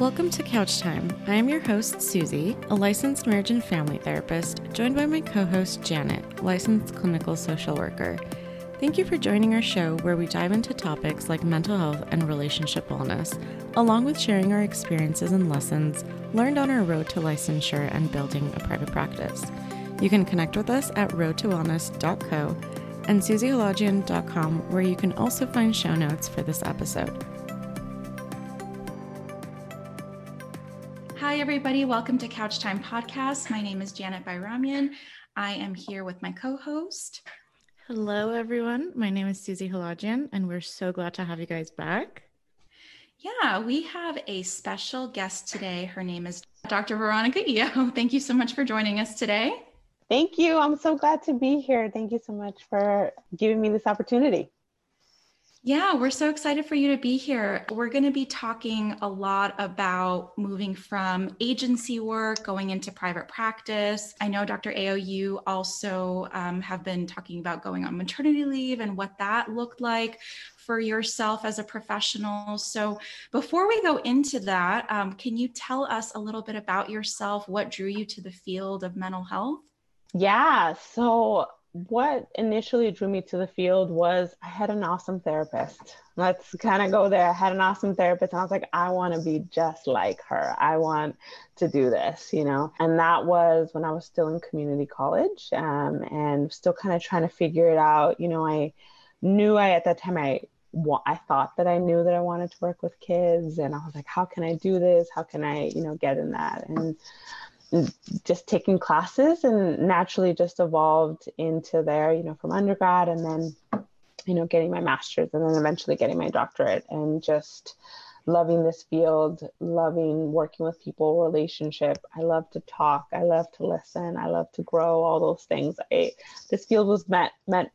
Welcome to Couch Time. I am your host, Susie, a licensed marriage and family therapist, joined by my co host, Janet, licensed clinical social worker. Thank you for joining our show where we dive into topics like mental health and relationship wellness, along with sharing our experiences and lessons learned on our road to licensure and building a private practice. You can connect with us at roadtowellness.co and susiehalajian.com, where you can also find show notes for this episode. Everybody. Welcome to Couch Time Podcast. My name is Janet Bayramian. I am here with my co host. Hello, everyone. My name is Susie Halajian, and we're so glad to have you guys back. Yeah, we have a special guest today. Her name is Dr. Veronica Eo. Thank you so much for joining us today. Thank you. I'm so glad to be here. Thank you so much for giving me this opportunity. Yeah, we're so excited for you to be here. We're going to be talking a lot about moving from agency work, going into private practice. I know, Dr. AOU also um, have been talking about going on maternity leave and what that looked like for yourself as a professional. So, before we go into that, um, can you tell us a little bit about yourself? What drew you to the field of mental health? Yeah, so what initially drew me to the field was I had an awesome therapist. Let's kind of go there. I had an awesome therapist, and I was like, I want to be just like her. I want to do this, you know? And that was when I was still in community college um, and still kind of trying to figure it out. You know, I knew I, at that time, I I thought that I knew that I wanted to work with kids, and I was like, how can I do this? How can I, you know, get in that? And just taking classes and naturally just evolved into there, you know, from undergrad and then, you know, getting my master's and then eventually getting my doctorate and just loving this field, loving working with people, relationship. I love to talk. I love to listen. I love to grow. All those things. I this field was meant meant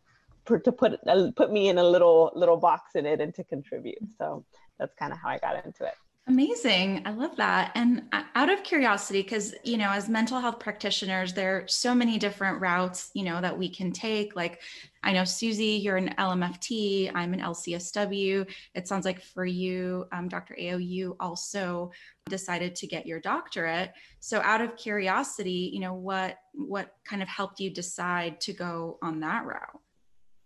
for, to put uh, put me in a little little box in it and to contribute. So that's kind of how I got into it. Amazing. I love that. And uh, out of curiosity, because, you know, as mental health practitioners, there are so many different routes, you know, that we can take. Like, I know, Susie, you're an LMFT, I'm an LCSW. It sounds like for you, um, Dr. AO, you also decided to get your doctorate. So, out of curiosity, you know, what what kind of helped you decide to go on that route?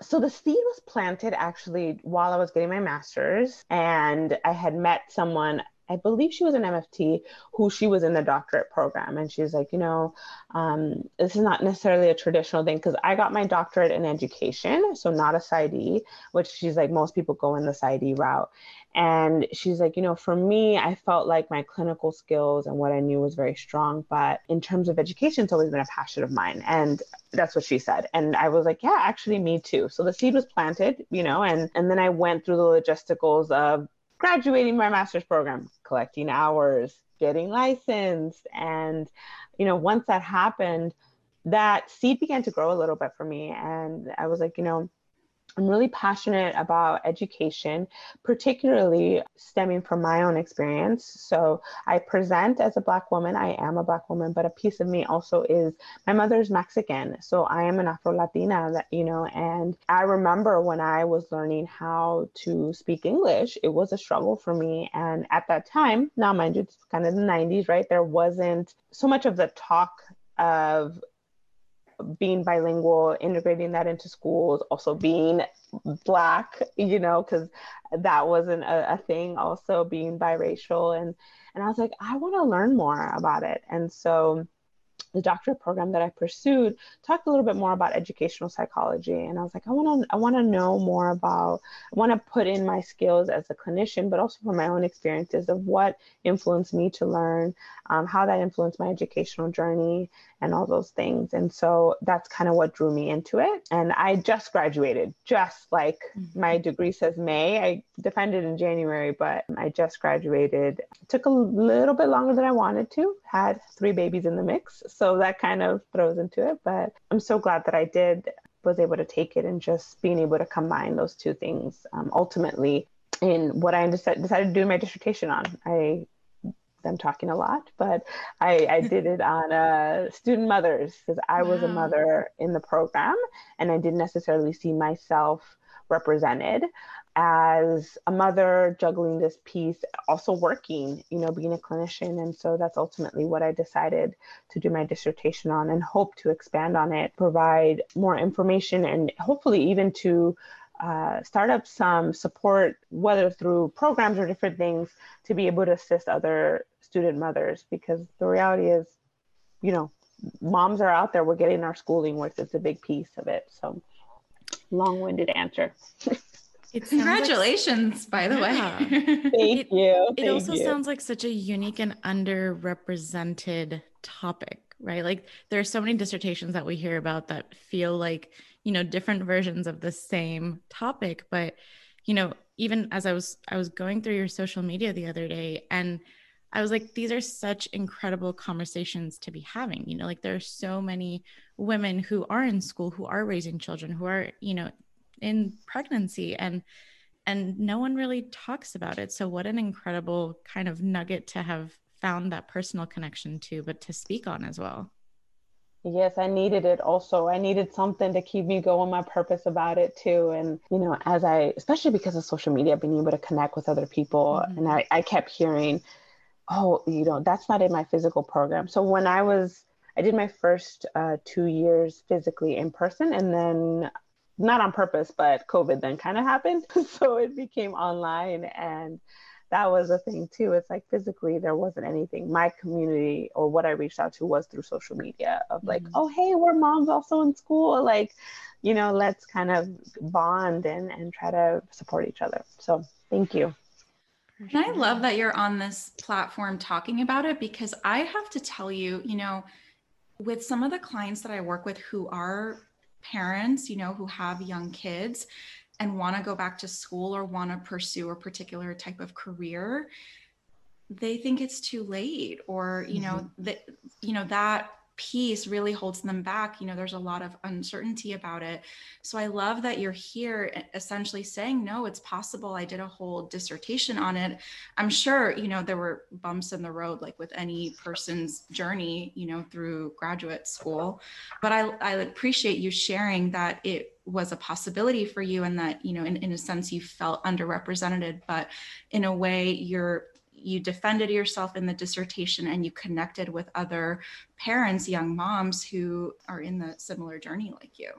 So the seed was planted actually while I was getting my master's, and I had met someone. I believe she was an MFT who she was in the doctorate program. And she's like, you know, um, this is not necessarily a traditional thing because I got my doctorate in education, so not a PsyD, which she's like, most people go in the PsyD route. And she's like, you know, for me, I felt like my clinical skills and what I knew was very strong. But in terms of education, it's always been a passion of mine. And that's what she said. And I was like, yeah, actually, me too. So the seed was planted, you know, and, and then I went through the logisticals of graduating my master's program, collecting hours, getting licensed. And, you know, once that happened, that seed began to grow a little bit for me. And I was like, you know, I'm really passionate about education, particularly stemming from my own experience. So I present as a Black woman. I am a Black woman, but a piece of me also is my mother's Mexican. So I am an Afro Latina, that, you know, and I remember when I was learning how to speak English, it was a struggle for me. And at that time, now mind you, it's kind of the 90s, right? There wasn't so much of the talk of being bilingual, integrating that into schools, also being black, you know, because that wasn't a, a, thing. Also being biracial, and and I was like, I want to learn more about it, and so the doctorate program that I pursued talked a little bit more about educational psychology. And I was like, I want to, I want to know more about, I want to put in my skills as a clinician, but also from my own experiences of what influenced me to learn, um, how that influenced my educational journey and all those things. And so that's kind of what drew me into it. And I just graduated, just like mm-hmm. my degree says May. I defended in January, but I just graduated. It took a little bit longer than I wanted to, had three babies in the mix so that kind of throws into it. But I'm so glad that I did was able to take it and just being able to combine those two things um, ultimately in what I decided to do my dissertation on. I I'm talking a lot, but I, I did it on uh, student mothers because I was wow. a mother in the program and I didn't necessarily see myself represented as a mother juggling this piece also working you know being a clinician. And so that's ultimately what i decided to do my dissertation on and hope to expand on it provide more information and hopefully even to uh, start up some support whether through programs or different things to be able to assist other student mothers. Because the reality is you know moms are out there. We're getting our schooling worth. It's a big piece of it. So long-winded answer Congratulations, like, by the yeah. way. Thank it, you. It also you. sounds like such a unique and underrepresented topic, right? Like there are so many dissertations that we hear about that feel like, you know, different versions of the same topic, but you know, even as I was I was going through your social media the other day and I was like, these are such incredible conversations to be having. You know, like there are so many women who are in school, who are raising children, who are, you know, in pregnancy and and no one really talks about it so what an incredible kind of nugget to have found that personal connection to but to speak on as well Yes, I needed it also. I needed something to keep me going, my purpose about it too. And, you know, as I, especially because of social media, being able to connect with other people. Mm-hmm. And I, I kept hearing, oh, you know, that's not in my physical program. So when I was, I did my first uh, two years physically in person. And then not on purpose, but COVID then kind of happened. so it became online. And that was a thing too. It's like physically, there wasn't anything. My community or what I reached out to was through social media of like, mm-hmm. oh, hey, we're moms also in school. Like, you know, let's kind of bond and, and try to support each other. So thank you. And I love that you're on this platform talking about it because I have to tell you, you know, with some of the clients that I work with who are parents, you know, who have young kids and want to go back to school or want to pursue a particular type of career, they think it's too late or, you mm-hmm. know, that you know that piece really holds them back you know there's a lot of uncertainty about it. So i love that you're here essentially saying no it's possible. I did a whole dissertation on it. I'm sure you know there were bumps in the road like with any person's journey you know through graduate school. But i i appreciate you sharing that it was a possibility for you and that you know in, in a sense you felt underrepresented but in a way you're you defended yourself in the dissertation and you connected with other parents, young moms who are in the similar journey like you.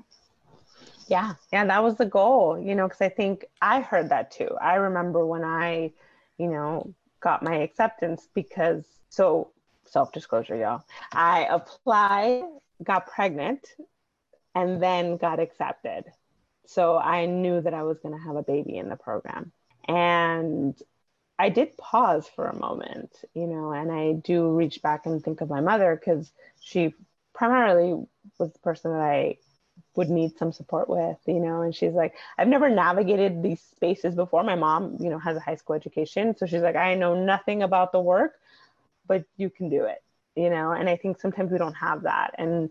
Yeah, yeah, that was the goal, you know, because I think I heard that too. I remember when I, you know, got my acceptance because, so self disclosure, y'all, I applied, got pregnant, and then got accepted. So I knew that I was going to have a baby in the program. And I did pause for a moment, you know, and I do reach back and think of my mother because she primarily was the person that I would need some support with, you know, and she's like, I've never navigated these spaces before. My mom, you know, has a high school education. So she's like, I know nothing about the work, but you can do it, you know, and I think sometimes we don't have that. And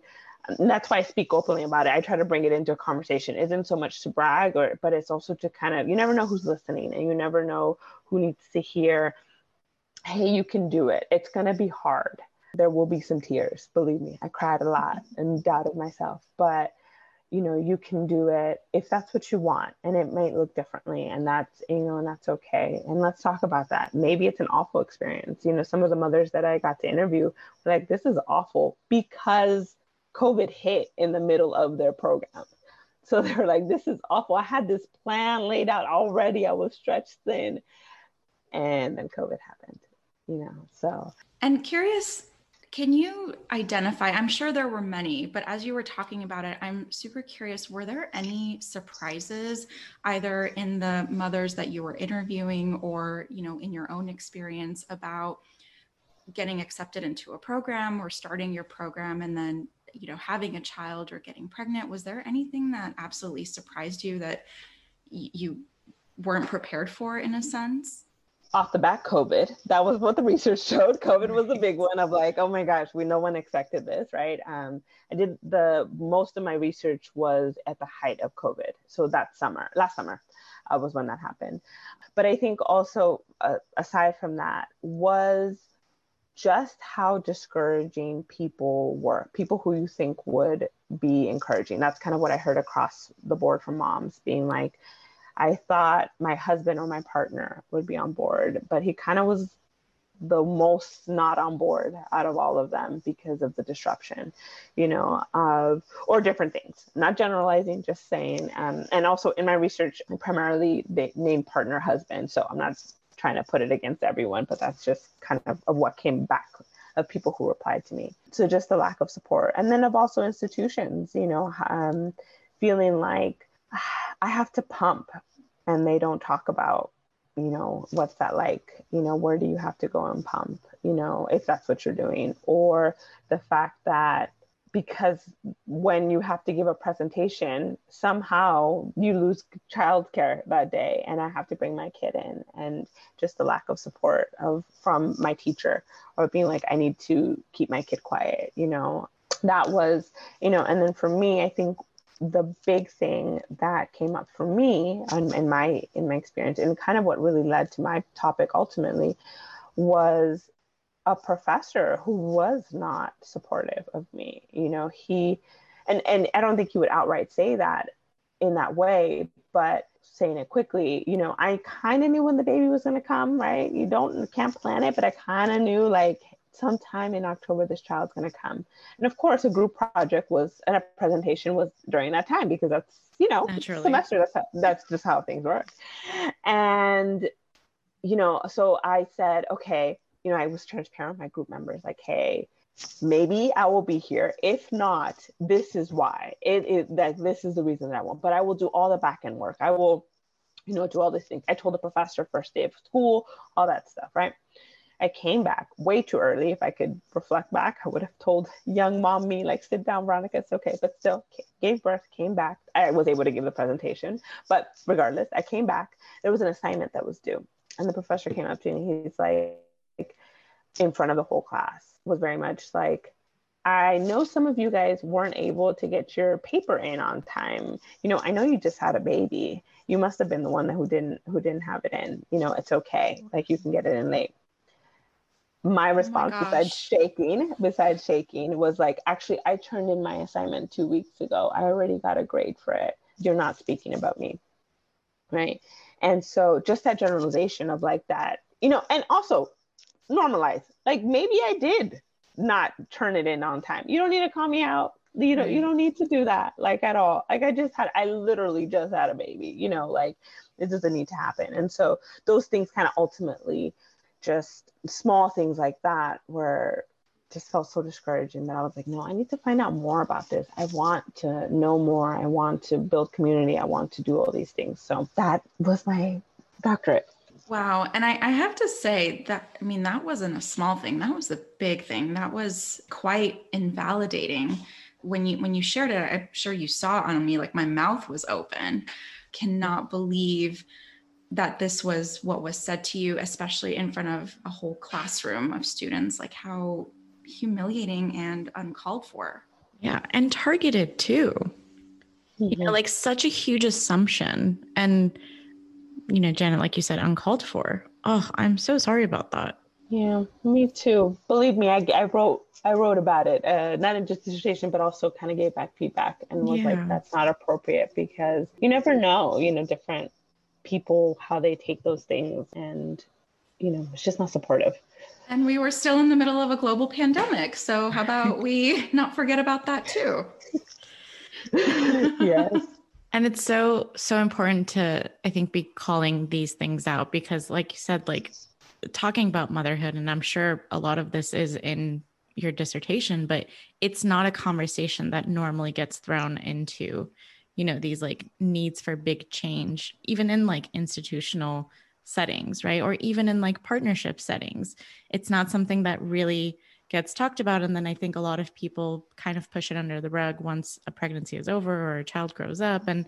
that's why I speak openly about it. I try to bring it into a conversation. It isn't so much to brag or but it's also to kind of you never know who's listening and you never know who needs to hear, hey, you can do it. It's gonna be hard. There will be some tears, believe me. I cried a lot and doubted myself, but you know, you can do it if that's what you want. And it might look differently. And that's, you know, and that's okay. And let's talk about that. Maybe it's an awful experience. You know, some of the mothers that I got to interview were like, this is awful because COVID hit in the middle of their program. So they were like, this is awful. I had this plan laid out already. I was stretched thin. And then COVID happened, you know. So and curious, can you identify? I'm sure there were many, but as you were talking about it, I'm super curious. Were there any surprises either in the mothers that you were interviewing or, you know, in your own experience about getting accepted into a program or starting your program and then you know having a child or getting pregnant was there anything that absolutely surprised you that y- you weren't prepared for in a sense? Off the back covid. That was what the research showed. Covid was the big one of like oh my gosh we no one expected this right? Um, i did the most of my research was at the height of covid. So that summer last summer uh, was when that happened. But i think also uh, aside from that was just how discouraging people were, people who you think would be encouraging. That's kind of what I heard across the board from moms being like, I thought my husband or my partner would be on board, but he kind of was the most not on board out of all of them because of the disruption, you know, of or different things. Not generalizing, just saying. Um, and also in my research, I primarily they named partner husband, so I'm not trying to put it against everyone, but that's just kind of, of what came back of people who replied to me. So just the lack of support, and then of also institutions, you know, um, feeling like I have to pump, and they don't talk about you know, what's that like? You know, where do you have to go and pump? You know, if that's what you're doing, or the fact that because when you have to give a presentation, somehow you lose childcare that day, and I have to bring my kid in, and just the lack of support of from my teacher, or being like, I need to keep my kid quiet. You know, that was, you know, and then for me, I think the big thing that came up for me in, in my in my experience and kind of what really led to my topic ultimately was a professor who was not supportive of me you know he and and i don't think he would outright say that in that way but saying it quickly you know i kind of knew when the baby was going to come right you don't can't plan it but i kind of knew like sometime in October, this child's going to come. And of course, a group project was, and a presentation was during that time because that's, you know, Naturally. semester. That's, how, that's just how things work. And, you know, so I said, okay, you know, I was transparent with my group members, like, hey, maybe I will be here. If not, this is why. It is that this is the reason that I won't. But I will do all the back end work. I will, you know, do all these things. I told the professor first day of school, all that stuff, right? I came back way too early. If I could reflect back, I would have told young mom me, like, sit down, Veronica, it's okay. But still, gave birth, came back. I was able to give the presentation. But regardless, I came back. There was an assignment that was due. And the professor came up to me. He's like, in front of the whole class, was very much like, I know some of you guys weren't able to get your paper in on time. You know, I know you just had a baby. You must have been the one who didn't who didn't have it in. You know, it's okay. Like you can get it in late my response oh my besides shaking besides shaking was like actually i turned in my assignment two weeks ago i already got a grade for it you're not speaking about me right and so just that generalization of like that you know and also normalize like maybe i did not turn it in on time you don't need to call me out you know you don't need to do that like at all like i just had i literally just had a baby you know like it doesn't need to happen and so those things kind of ultimately just small things like that were just felt so discouraging that I was like, no, I need to find out more about this. I want to know more. I want to build community. I want to do all these things. So that was my doctorate. Wow. And I, I have to say that, I mean, that wasn't a small thing. That was a big thing. That was quite invalidating. When you when you shared it, I'm sure you saw on me like my mouth was open. Cannot believe that this was what was said to you, especially in front of a whole classroom of students, like how humiliating and uncalled for. Yeah, and targeted too. Mm-hmm. You know, mm-hmm. like such a huge assumption. And, you know, Janet, like you said, uncalled for. Oh, I'm so sorry about that. Yeah, me too. Believe me, I, I wrote I wrote about it, uh, not in just dissertation, but also kind of gave back feedback and was yeah. like, that's not appropriate because you never know, you know, different people how they take those things and you know it's just not supportive and we were still in the middle of a global pandemic so how about we not forget about that too yes and it's so so important to i think be calling these things out because like you said like talking about motherhood and i'm sure a lot of this is in your dissertation but it's not a conversation that normally gets thrown into you know these like needs for big change even in like institutional settings right? Or even in like partnership settings. It's not something that really gets talked about and then i think a lot of people kind of push it under the rug once a pregnancy is over or a child grows up. And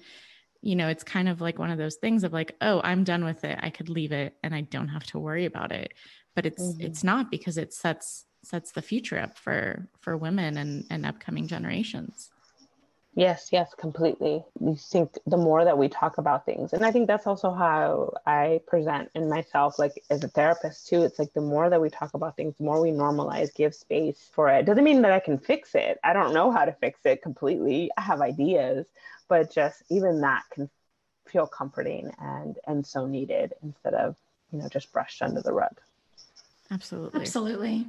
you know it's kind of like one of those things of like oh i'm done with it. I could leave it and i don't have to worry about it. But it's mm-hmm. it's not because it sets sets the future up for for women and and upcoming generations Yes, yes, completely. We think the more that we talk about things, and I think that's also how I present in myself, like as a therapist too. It's like the more that we talk about things, the more we normalize, give space for it. Doesn't mean that I can fix it. I don't know how to fix it completely. I have ideas, but just even that can feel comforting and and so needed instead of you know just brushed under the rug absolutely. Absolutely.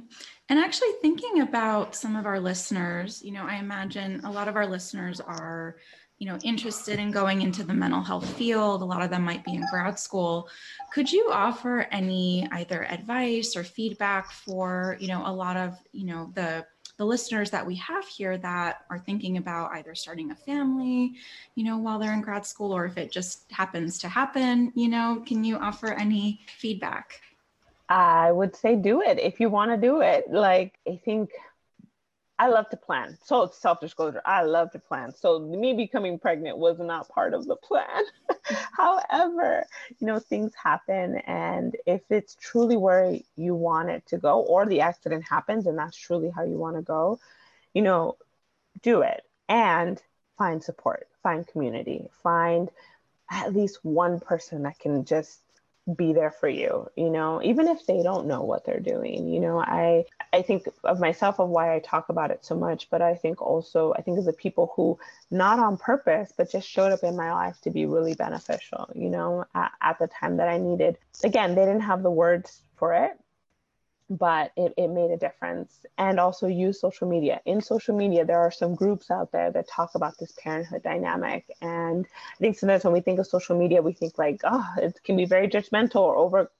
And actually thinking about some of our listeners you know i imagine a lot of our listeners are you know interested in going into the mental health field. A lot of them might be in grad school. Could you offer any either advice or feedback for you know a lot of you know the the listeners that we have here that are thinking about either starting a family, you know, while they're in grad school, or if it just happens to happen, you know, can you offer any feedback? I would say do it if you want to do it. Like, I think I love to plan. So it's self disclosure, I love to plan. So me becoming pregnant was not part of the plan. However, you know, things happen. And if it's truly where you want it to go, or the accident happens and that's truly how you want to go, you know, do it and find support, find community, find at least one person that can just be there for you you know even if they don't know what they're doing you know i i think of myself of why i talk about it so much but i think also i think of the people who not on purpose but just showed up in my life to be really beneficial you know at, at the time that i needed again they didn't have the words for it but it, it made a difference. And also use social media. In social media there are some groups out there that talk about this parenthood dynamic. And i think sometimes when we think of social media we think like oh it can be very judgmental or over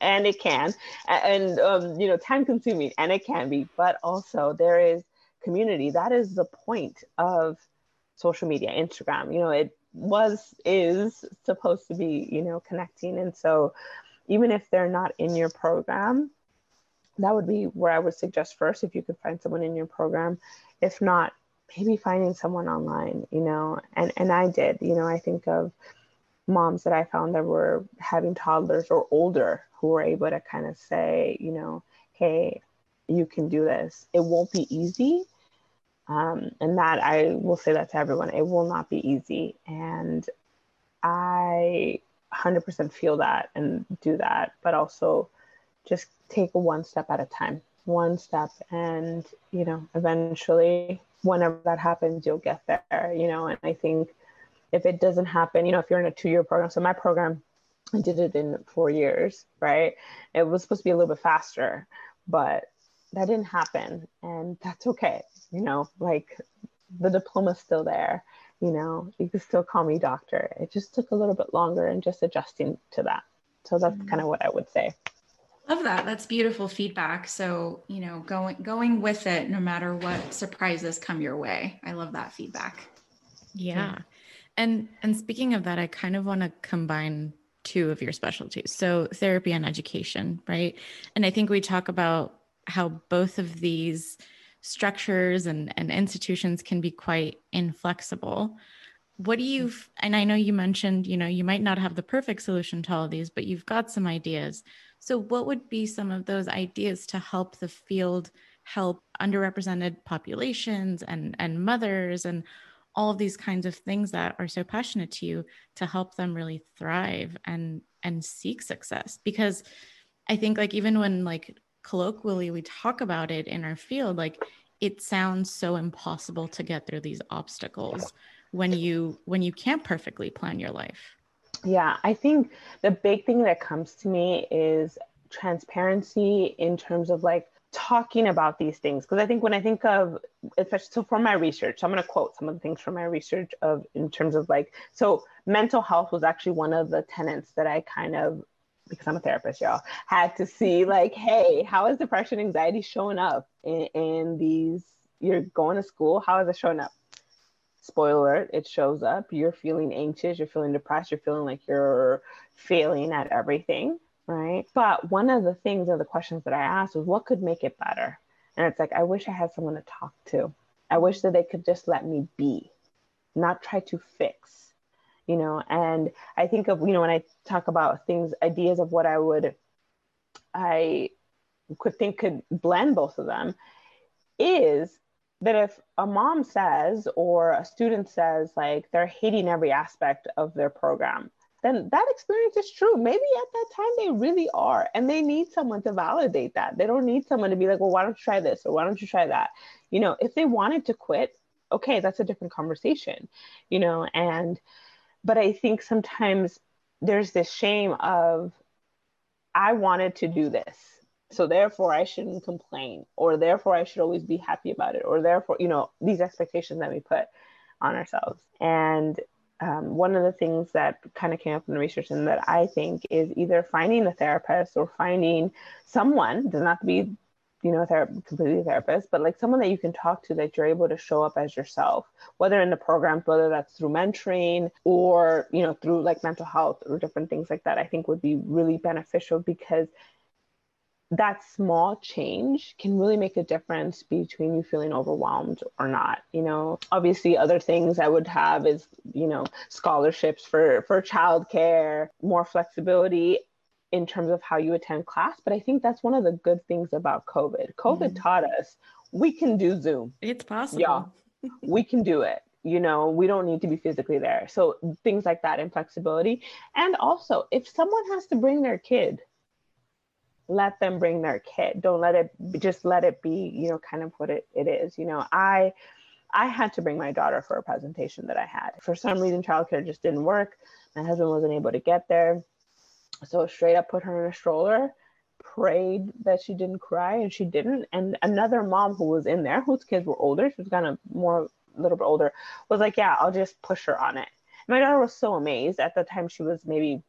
and it can. And um, you know time consuming and it can be. But also there is community. That is the point of social media instagram. You know it was is supposed to be you know connecting. And so even if they're not in your program that would be where I would suggest first if you could find someone in your program. If not, maybe finding someone online, you know. And and I did, you know, I think of moms that I found that were having toddlers or older who were able to kind of say, you know, hey, you can do this. It won't be easy. Um, and that I will say that to everyone. It will not be easy. And I 100% feel that and do that, but also just take one step at a time, one step. And, you know, eventually, whenever that happens, you'll get there, you know. And I think if it doesn't happen, you know, if you're in a two year program, so my program, I did it in four years, right? It was supposed to be a little bit faster, but that didn't happen. And that's okay, you know, like the diploma's still there you know you can still call me doctor it just took a little bit longer and just adjusting to that so that's mm-hmm. kind of what i would say Love that. That's beautiful feedback. So, you know, going going with it no matter what surprises come your way. I love that feedback. Yeah. yeah. And and speaking of that, I kind of want to combine two of your specialties. So, therapy and education, right? And I think we talk about how both of these structures and, and institutions can be quite inflexible. What do you, and I know you mentioned, you know, you might not have the perfect solution to all of these, but you've got some ideas. So, what would be some of those ideas to help the field help underrepresented populations and, and mothers and all of these kinds of things that are so passionate to you to help them really thrive and and seek success? Because i think like even when like colloquially we talk about it in our field like it sounds so impossible to get through these obstacles when you when you can't perfectly plan your life yeah, I think the big thing that comes to me is transparency in terms of like talking about these things. Because i think when i think of especially so from my research so i'm going to quote some of the things from my research of in terms of like so mental health was actually one of the tenants that i kind of because i'm a therapist y'all had to see like hey how is depression anxiety showing up in, in these you're going to school how is it showing up spoiler alert, it shows up. You're feeling anxious, you're feeling depressed, you're feeling like you're failing at everything, right? But one of the things or the questions that I asked was what could make it better? And it's like, I wish I had someone to talk to. I wish that they could just let me be, not try to fix, you know? And I think of, you know, when I talk about things, ideas of what I would, I could think could blend both of them is that if a mom says or a student says like they're hating every aspect of their program then that experience is true. Maybe at that time they really are and they need someone to validate that. They don't need someone to be like well why don't you try this or why don't you try that? You know if they wanted to quit okay that's a different conversation you know and but I think sometimes there's this shame of, I wanted to do this. So therefore I shouldn't complain, or therefore I should always be happy about it, or therefore, you know, these expectations that we put on ourselves. And um, one of the things that kind of came up in the research and that I think is either finding a therapist or finding someone, does not be, you know, a ther- completely a therapist, but like someone that you can talk to that you're able to show up as yourself, whether in the programs, whether that's through mentoring or, you know, through like mental health or different things like that, I think would be really beneficial because that small change can really make a difference between you feeling overwhelmed or not you know? Obviously other things i would have is you know scholarships for for childcare more flexibility in terms of how you attend class but i think that's one of the good things about covid. Covid mm taught us we can do zoom. It's possible. Yeah we can do it you know? We don't need to be physically there. So things like that and flexibility. And also if someone has to bring their kid let them bring their kid. Don't let it just let it be you know kind of what it, it is you know. I i had to bring my daughter for a presentation that i had. For some reason childcare just didn't work. My husband wasn't able to get there. So straight up put her in a stroller prayed that she didn't cry and she didn't. And another mom who was in there whose kids were older she was kind of more a little bit older was like yeah i'll just push her on it. My daughter was so amazed. At the time she was maybe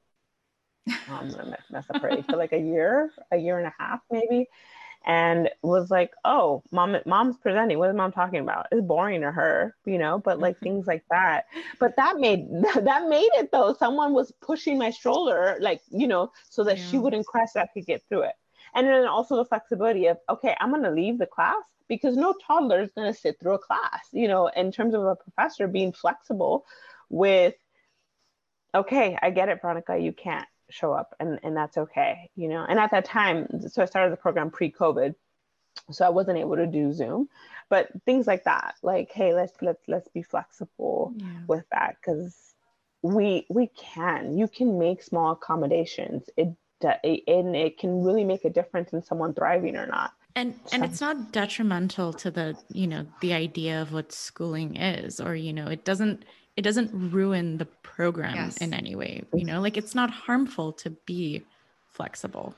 Um, I'm gonna mess up her age, for like a year, a year and a half maybe, and was like, "Oh, mom, mom's presenting. What is mom talking about? It's boring to her, you know." But like things like that. But that made that made it though. Someone was pushing my stroller, like you know, so that yeah. she wouldn't crash. So I could get through it. And then also the flexibility of, okay, I'm gonna leave the class because no toddler is gonna sit through a class. You know, in terms of a professor being flexible with okay, I get it, Veronica, you can't show up and, and that's okay, you know. And at that time, so I started the program pre-COVID. So I wasn't able to do Zoom, but things like that, like, hey, let's let's let's be flexible yeah. with that because we we can. You can make small accommodations. It, it and it can really make a difference in someone thriving or not and and it's not detrimental to the you know the idea of what schooling is or you know it doesn't it doesn't ruin the program yes. in any way you know? Like it's not harmful to be flexible.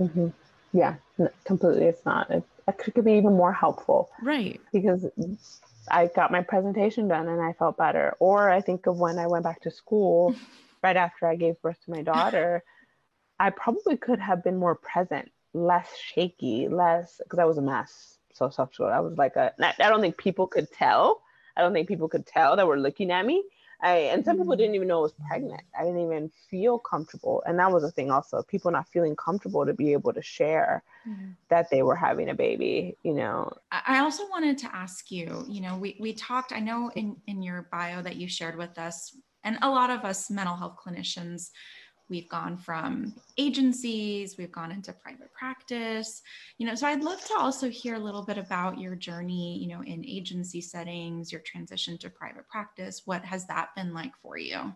Mm-hmm. yeah completely it's not. It, it could be even more helpful. Right. Because i got my presentation done and i felt better. Or i think of when i went back to school right after i gave birth to my daughter i probably could have been more present less shaky less because i was a mess. So sexual i was like a i don't think people could tell I don't think people could tell that were looking at me. I, and some people didn't mm. even know I was pregnant. I didn't even feel comfortable. And that was a thing also, people not feeling comfortable to be able to share mm-hmm. that they were having a baby, you know. I also wanted to ask you, you know, we, we talked, I know in, in your bio that you shared with us, and a lot of us mental health clinicians, we've gone from agencies we've gone into private practice you know so i'd love to also hear a little bit about your journey you know in agency settings your transition to private practice. What has that been like for you?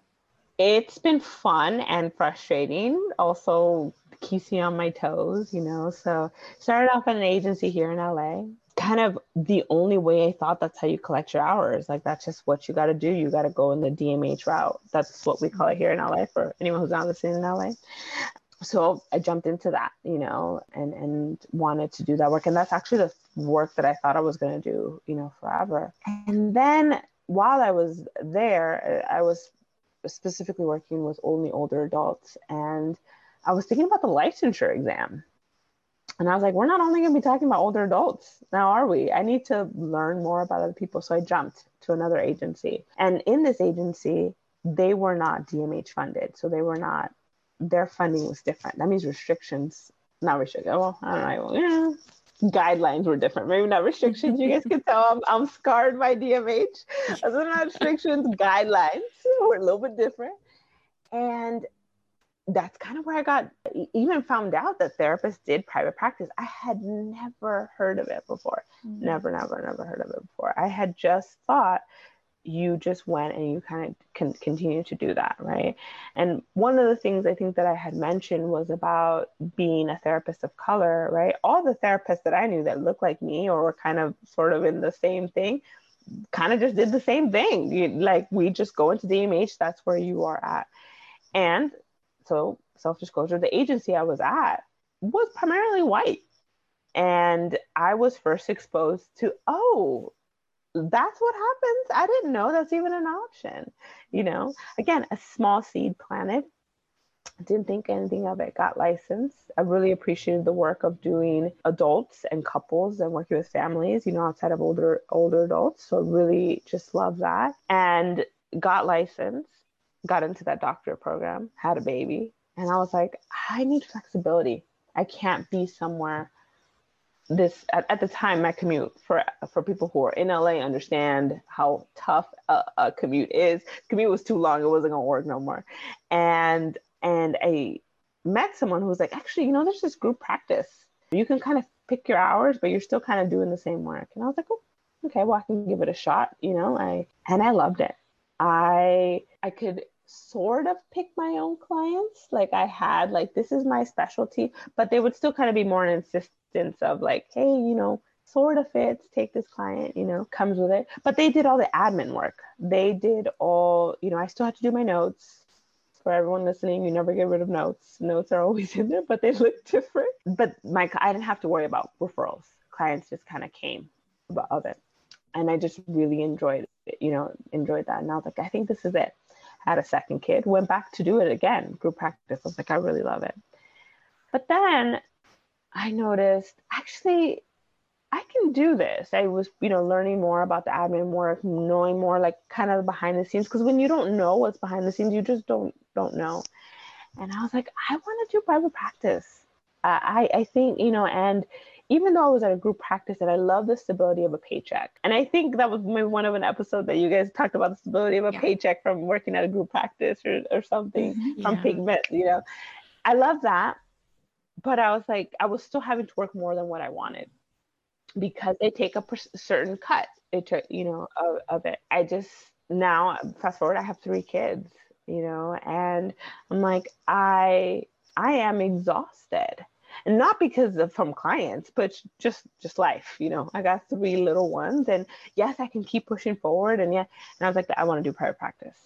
It's been fun and frustrating also keeps me on my toes you know so started off at an agency here in la kind of the only way I thought that's how you collect your hours. Like that's just what you got to do. You got to go in the DMH route. That's what we call it here in LA for anyone who's not listening in LA. So I jumped into that, you know, and and wanted to do that work. And that's actually the work that I thought I was going to do, you know, forever. And then while I was there, I was specifically working with only older adults and I was thinking about the licensure exam and I was like, we're not only going to be talking about older adults now, are we? I need to learn more about other people. So I jumped to another agency. And in this agency, they were not DMH funded. So they were not, their funding was different. That means restrictions, not restrictions. Well, I don't know. Yeah. Guidelines were different. Maybe not restrictions. You guys can tell I'm, I'm scarred by DMH. As not restrictions, guidelines were a little bit different. And that's kind of where I got even found out that therapists did private practice. I had never heard of it before. Mm-hmm. Never, never, never heard of it before. I had just thought you just went and you kind of can continue to do that, right? And one of the things I think that I had mentioned was about being a therapist of color, right? All the therapists that I knew that looked like me or were kind of sort of in the same thing, kind of just did the same thing. You, like we just go into DMH, that's where you are at. And so self disclosure, the agency I was at was primarily white. And I was first exposed to, oh, that's what happens. I didn't know that's even an option. You know, again, a small seed planted. Didn't think anything of it. Got licensed. I really appreciated the work of doing adults and couples and working with families. You know, outside of older older adults. So really just love that. And got licensed. Got into that doctorate program. Had a baby. And I was like, I need flexibility. I can't be somewhere this at, at, the time my commute for for people who are in LA understand how tough a, a, commute is. Commute was too long; it wasn't gonna work no more. And and I met someone who was like, actually, you know, there's this group practice. You can kind of pick your hours, but you're still kind of doing the same work. And I was like, oh, okay, well, I can give it a shot. You know, I and I loved it. I I could sort of pick my own clients. Like I had like this is my specialty, but they would still kind of be more an insistence of like, hey, you know, sort of fits, take this client, you know, comes with it. But they did all the admin work. They did all, you know, I still had to do my notes. For everyone listening, you never get rid of notes. Notes are always in there, but they look different. But my I didn't have to worry about referrals. Clients just kind of came of it. And I just really enjoyed it, you know, enjoyed that. And I was like, I think this is it. Had a second kid, went back to do it again, group practice. I was like, I really love it. But then I noticed actually I can do this. I was, you know, learning more about the admin work, knowing more like kind of behind the scenes. Because when you don't know what's behind the scenes, you just don't don't know. And I was like, I want to do private practice. Uh, I I think you know, and even though I was at a group practice, and I love the stability of a paycheck. And I think that was maybe one of an episode that you guys talked about the stability of a yeah. paycheck from working at a group practice or or something mm-hmm. from Pigment. You know, I love that but I was like, I was still having to work more than what I wanted because they take a certain cut, it, took, you know, of, of it. I just now fast forward, I have three kids, you know, and I'm like, I I am exhausted, and not because of from clients, but just just life, you know. I got three little ones, and yes, I can keep pushing forward, and yeah, and I was like, I want to do private practice,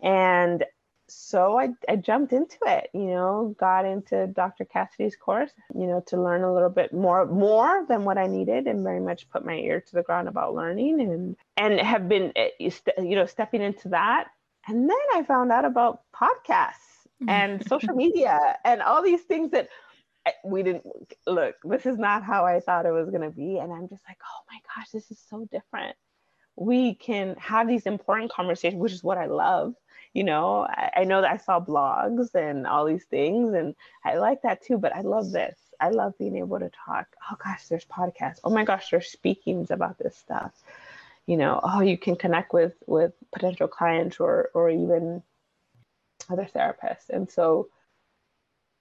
and so I, I jumped into it, you know, got into Dr. Cassidy's course, you know, to learn a little bit more, more than what I needed and very much put my ear to the ground about learning and, and have been, eh, you know, stepping into that. And then I found out about podcasts and social media and all these things that we didn't look, this is not how I thought it was going to be. And I'm just like, oh my gosh, this is so different. We can have these important conversations, which is what I love you know? I, I, know that i saw blogs and all these things and i like that too but i love this. I love being able to talk. Oh gosh there's podcasts. Oh my gosh there's speakings about this stuff. You know oh you can connect with with potential clients or or even other therapists. And so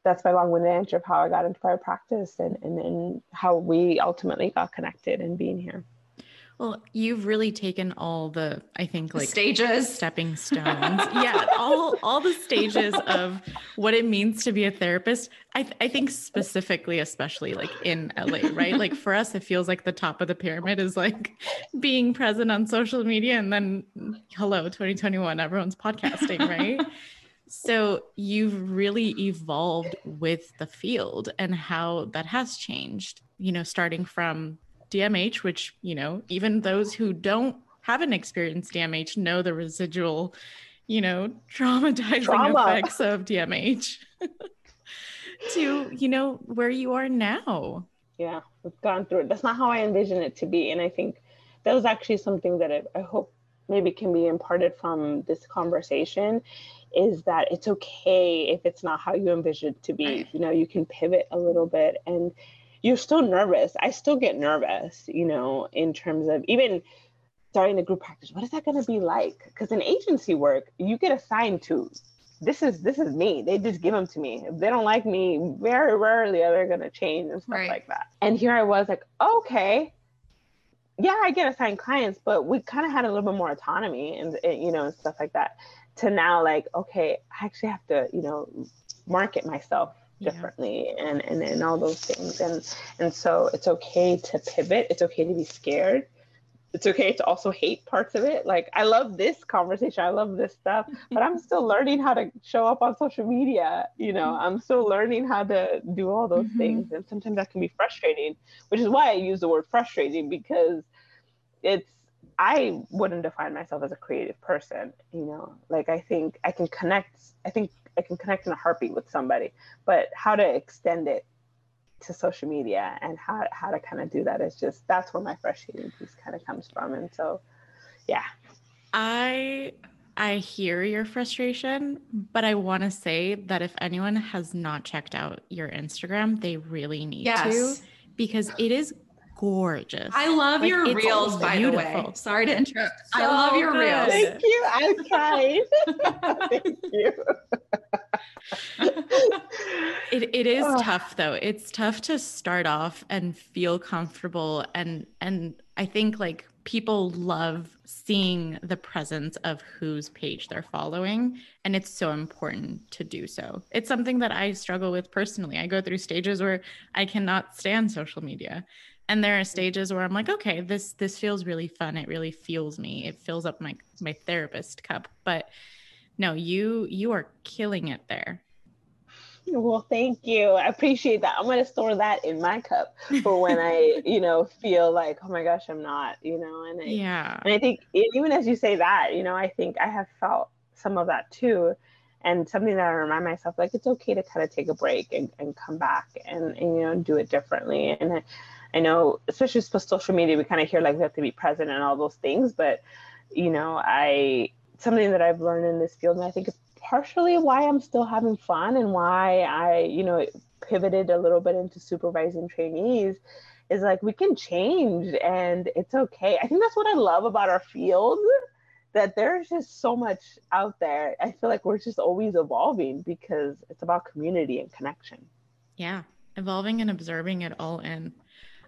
that's my long-winded answer of how i got into private practice and and, and how we ultimately got connected and being here well, you've really taken all the, I think, like stages, stepping stones. yeah, all all the stages of what it means to be a therapist. I th- I think specifically, especially like in LA, right? Like for us, it feels like the top of the pyramid is like being present on social media, and then hello, 2021, everyone's podcasting, right? so you've really evolved with the field and how that has changed. You know, starting from DMH, which, you know, even those who don't haven't experienced DMH know the residual, you know, traumatizing Trauma. effects of DMH to, you know, where you are now. Yeah, we've gone through it. That's not how I envision it to be. And I think that was actually something that I, I hope maybe can be imparted from this conversation is that it's okay if it's not how you envision it to be. You know, you can pivot a little bit and you're still nervous. I still get nervous, you know, in terms of even starting the group practice. What is that going to be like? Because in agency work, you get assigned to this is this is me. They just give them to me. If they don't like me, very rarely are they going to change and stuff right. like that. And here I was like, okay, yeah, I get assigned clients, but we kind of had a little bit more autonomy and, and you know and stuff like that. To now, like, okay, I actually have to, you know, market myself differently yeah. and, and and all those things and and so it's okay to pivot it's okay to be scared it's okay to also hate parts of it. Like I love this conversation, I love this stuff, but I'm still learning how to show up on social media. You know, mm-hmm. I'm still learning how to do all those mm-hmm. things, and sometimes that can be frustrating. Which is why I use the word frustrating because it's I wouldn't define myself as a creative person. You know, like I think I can connect. I think I can connect in a heartbeat with somebody, but how to extend it to social media and how, how to kind of do that is just that's where my frustrating piece kind of comes from and so yeah i i hear your frustration but i want to say that if anyone has not checked out your instagram they really need yes. to because it is gorgeous. I love like, your reels, by the way. Sorry to interrupt. So I love your good. reels. Thank you. I tried. Thank you. It, it is oh. tough though. It's tough to start off and feel comfortable and and I think like people love seeing the presence of whose page they're following and it's so important to do so. It's something that I struggle with personally. I go through stages where I cannot stand social media and there are stages where i'm like okay this this feels really fun it really fuels me it fills up my my therapist cup but no you you are killing it there. Well thank you. I appreciate that. I'm going to store that in my cup for when i you know feel like oh my gosh i'm not you know and I, yeah. and i think even as you say that you know i think i have felt some of that too. And something that I remind myself like it's okay to kind of take a break and, and come back and, and you know do it differently. And I know, especially with social media, we kind of hear like we have to be present and all those things. But, you know, I, something that I've learned in this field, and I think it's partially why I'm still having fun and why I, you know, pivoted a little bit into supervising trainees is like we can change and it's okay. I think that's what I love about our field that there's just so much out there. I feel like we're just always evolving because it's about community and connection. Yeah, evolving and observing it all in.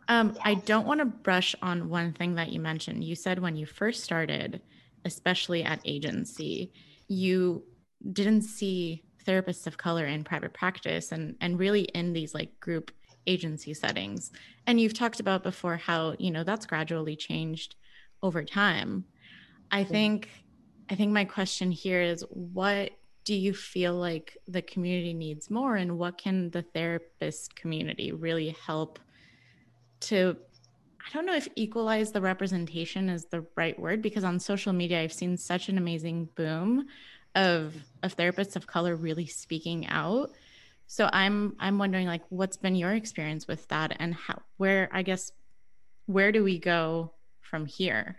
Um, yes. I don't want to brush on one thing that you mentioned. You said when you first started, especially at agency, you didn't see therapists of color in private practice and and really in these like group agency settings. And you've talked about before how, you know, that's gradually changed over time. I think I think my question here is what do you feel like the community needs more and what can the therapist community really help to I don't know if equalize the representation is the right word because on social media I've seen such an amazing boom of of therapists of color really speaking out. So I'm I'm wondering like what's been your experience with that and how where I guess where do we go from here?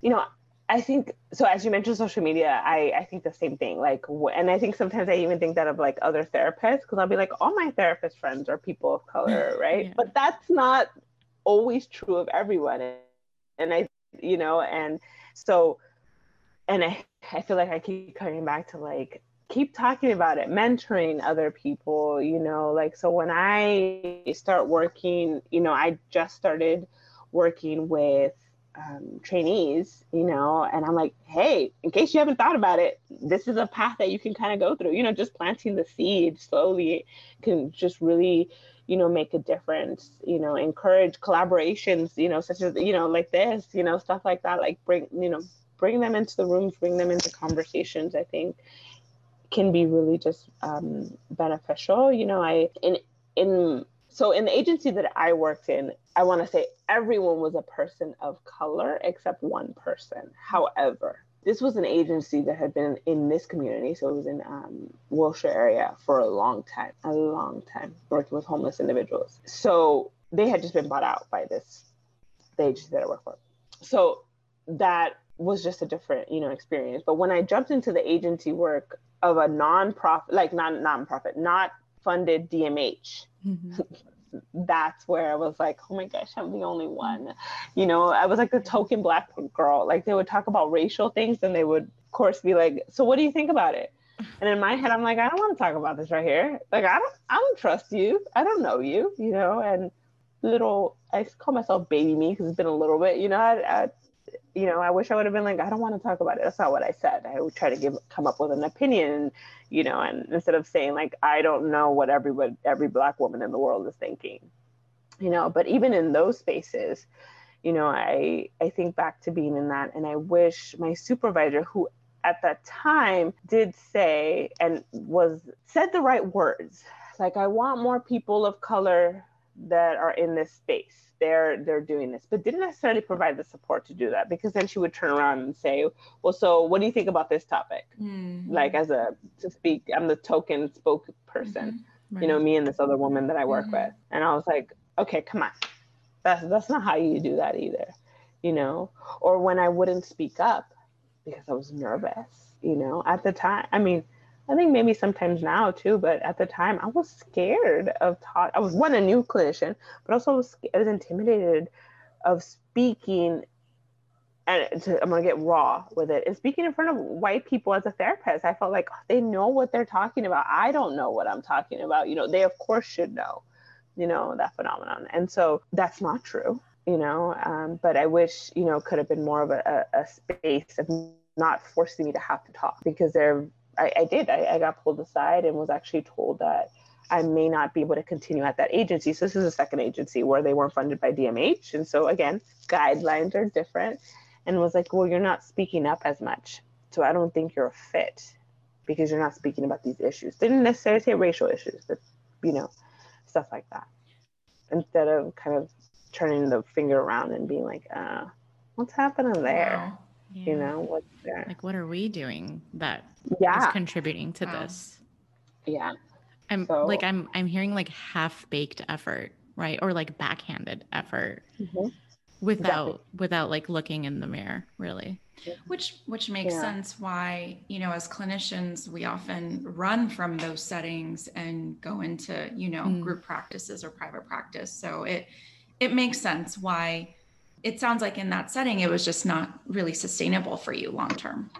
You know, I think so. As you mentioned, social media, I I think the same thing. Like, and I think sometimes I even think that of like other therapists because I'll be like, all my therapist friends are people of color, right? yeah. But that's not always true of everyone. And I, you know, and so, and I, I feel like I keep coming back to like, keep talking about it, mentoring other people, you know, like, so when I start working, you know, I just started working with um, trainees, you know, and I'm like, hey, in case you haven't thought about it, this is a path that you can kind of go through. You know, just planting the seed slowly can just really you know make a difference you know encourage collaborations you know such as you know like this you know stuff like that like bring you know bring them into the rooms bring them into conversations i think can be really just um, beneficial you know i in in so in the agency that i worked in i want to say everyone was a person of color except one person. However this was an agency that had been in this community, so it was in um, Wilshire area for a long time, a long time, working with homeless individuals. So they had just been bought out by this the agency that I work for. So that was just a different, you know, experience. But when I jumped into the agency work of a non-profit, like non non-profit, not funded DMH, mm-hmm. that's where I was like, oh my gosh, I'm the only mm. one. You know, I was like the token black girl. Like they would talk about racial things and they would, of course, be like, so what do you think about it? And in my head, I'm like, I don't want to talk about this right here. Like, I don't, I don't trust you. I don't know you, you know, and little, I call myself baby me because it's been a little bit, you know, I, I you know, I wish I would have been like, I don't want to talk about it. That's not what I said. I would try to give come up with an opinion, you know, and instead of saying like, I don't know what everybody every black woman in the world is thinking, you know. But even in those spaces, you know, I I think back to being in that and I wish my supervisor who at that time did say and was said the right words. Like I want more people of color that are in this space they're they're doing this but didn't necessarily provide the support to do that because then she would turn around and say well so what do you think about this topic mm-hmm. like as a to speak i'm the token spokesperson mm-hmm. right. you know me and this other woman that i work mm-hmm. with and i was like okay come on that's that's not how you do that either you know or when i wouldn't speak up because i was nervous you know at the time i mean I think maybe sometimes now too, but at the time I was scared of talk. I was one a new clinician, but also I was, I was intimidated of speaking. And to, I'm gonna get raw with it. And speaking in front of white people as a therapist, I felt like oh, they know what they're talking about. I don't know what I'm talking about. You know, they of course should know. You know that phenomenon, and so that's not true. You know, um, but I wish you know could have been more of a, a, a space of not forcing me to have to talk because they're I, I did. I, I got pulled aside and was actually told that I may not be able to continue at that agency. So this is a second agency where they weren't funded by DMH. And so again, guidelines are different. And was like, well, you're not speaking up as much. So I don't think you're a fit because you're not speaking about these issues. Didn't necessarily say racial issues, but you know, stuff like that. Instead of kind of turning the finger around and being like, uh, what's happening there? Wow. Yeah. You know, what's there? Like what are we doing that yeah. is contributing to wow. this. Yeah. I'm so, like I'm I'm hearing like half baked effort, right? Or like backhanded effort. Mm-hmm. Without exactly. without like looking in the mirror, really. Which which makes yeah. sense why, you know, as clinicians, we often run from those settings and go into, you know, mm. group practices or private practice. So it it makes sense why it sounds like in that setting it was just not really sustainable for you long term.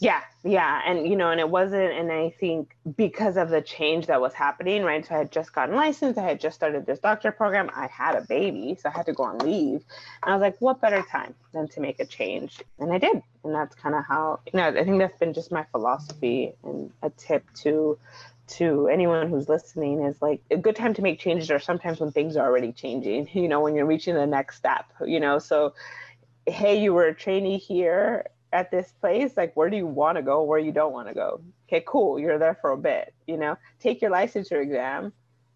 Yeah, yeah. And, you know, and it wasn't, and I think because of the change that was happening, right? So I had just gotten licensed, I had just started this doctor program, I had a baby, so I had to go on leave. And I was like, what better time than to make a change? And I did. And that's kind of how, you know, I think that's been just my philosophy and a tip to to anyone who's listening is like a good time to make changes are sometimes when things are already changing you know when you're reaching the next step you know so hey you were a trainee here at this place like where do you want to go where you don't want to go? Okay cool you're there for a bit you know? Take your licensure exam.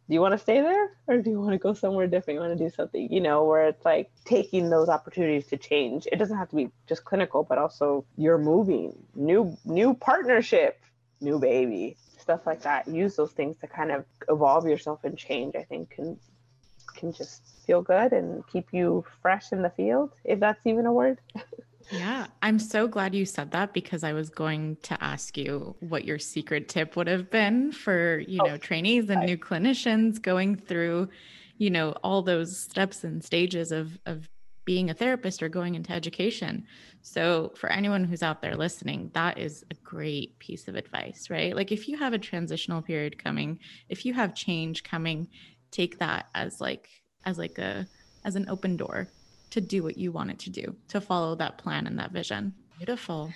Do you want to stay there or do you want to go somewhere different? You want to do something you know where it's like taking those opportunities to change. It doesn't have to be just clinical but also you're moving. New new partnership new baby stuff like that. Use those things to kind of evolve yourself and change i think can can just feel good and keep you fresh in the field if that's even a word Yeah, I'm so glad you said that because I was going to ask you what your secret tip would have been for, you oh, know, oh, trainees and new clinicians going through, you know, all those steps and stages of of being a therapist or going into education. So, for anyone who's out there listening, that is a great piece of advice, right? Like if you have a transitional period coming, if you have change coming, take that as like as like a as an open door to do what you want it to do, to follow that plan and that vision. Beautiful.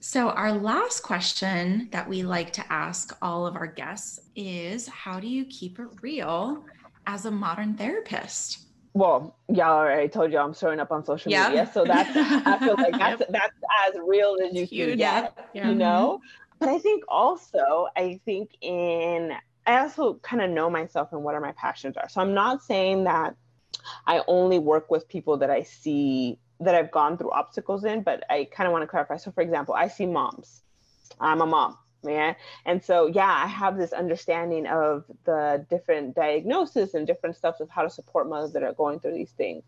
So, our last question that we like to ask all of our guests is How do you keep it real as a modern therapist? Well, y'all already told you I'm showing up on social yeah. media. So that's, I feel like that's, yep. that's as real as you can get, yeah. you know? Mm-hmm. But I think also, I think in, I also kind of know myself and what are my passions are. So I'm not saying that I only work with people that I see that I've gone through obstacles in, but I kind of want to clarify. So, for example, I see moms. I'm a mom, man. And so, yeah, I have this understanding of the different diagnosis and different stuff of how to support mothers that are going through these things.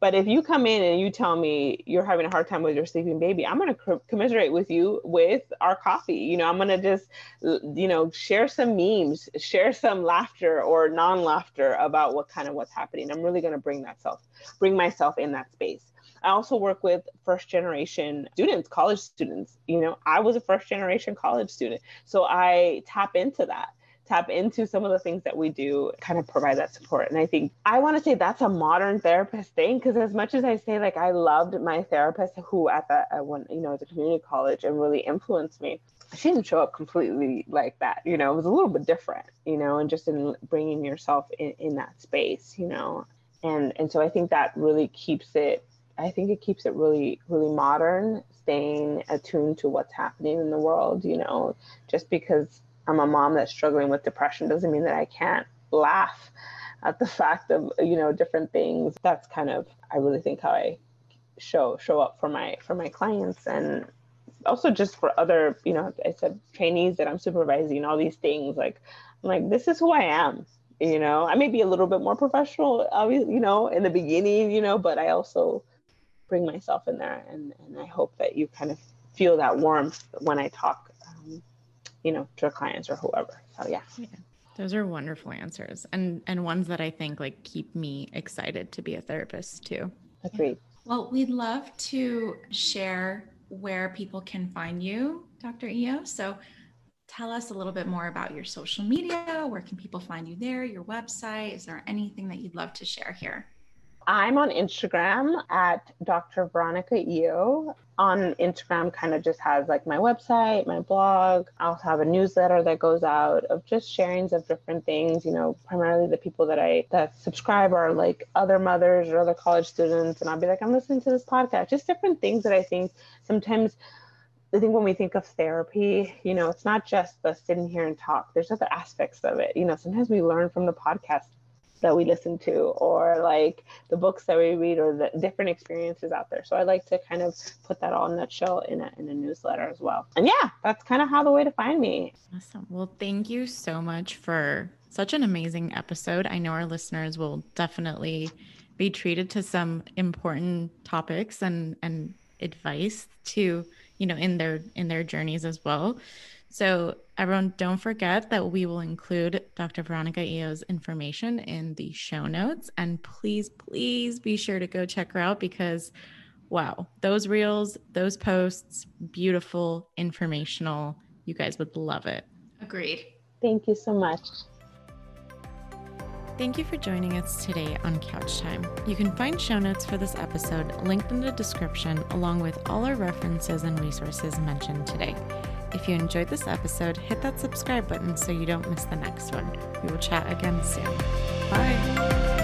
But if you come in and you tell me you're having a hard time with your sleeping baby, I'm going to commiserate with you with our coffee. You know, I'm going to just, you know, share some memes, share some laughter or non-laughter about what kind of what's happening. I'm really going to bring that self, bring myself in that space. I also work with first generation students, college students. You know, I was a first generation college student. So I tap into that tap into some of the things that we do, kind of provide that support. And I think I want to say that's a modern therapist thing because as much as I say like I loved my therapist who at the uh, when you know at the community college and really influenced me, she didn't show up completely like that. You know, it was a little bit different. You know, and just in bringing yourself in, in that space. You know, and and so I think that really keeps it. I think it keeps it really really modern, staying attuned to what's happening in the world. You know, just because I'm a mom that's struggling with depression doesn't mean that I can't laugh at the fact of you know different things. That's kind of I really think how I show show up for my for my clients and also just for other you know I said trainees that I'm supervising all these things like I'm like this is who I am you know i may be a little bit more professional obviously you know in the beginning you know but i also bring myself in there and and i hope that you kind of feel that warmth when i talk you know to clients or whoever so yeah. yeah those are wonderful answers and and ones that i think like keep me excited to be a therapist too agreed well we'd love to share where people can find you dr eo so tell us a little bit more about your social media. Where can people find you there? Your website? Is there anything that you'd love to share here? I'm on Instagram at Dr. Veronica Eo. On Instagram, kind of just has like my website, my blog. I also have a newsletter that goes out of just sharings of different things. You know, primarily the people that I that subscribe are like other mothers or other college students, and I'll be like, I'm listening to this podcast. Just different things that I think sometimes I think when we think of therapy, you know, it's not just the sitting here and talk. There's other aspects of it. You know, sometimes we learn from the podcast that we listen to or like the books that we read or the different experiences out there. So I like to kind of put that all in nutshell in a, in a newsletter as well. And yeah, that's kind of how the way to find me. Awesome. Well, thank you so much for such an amazing episode. I know our listeners will definitely be treated to some important topics and, and advice to you know in their in their journeys as well so everyone don't forget that we will include dr veronica eo's information in the show notes. And please please be sure to go check her out because wow those reels those posts beautiful informational. You guys would love it. Agreed. Thank you so much. Thank you for joining us today on Couch Time. You can find show notes for this episode linked in the description, along with all our references and resources mentioned today. If you enjoyed this episode, hit that subscribe button so you don't miss the next one. We will chat again soon. Bye.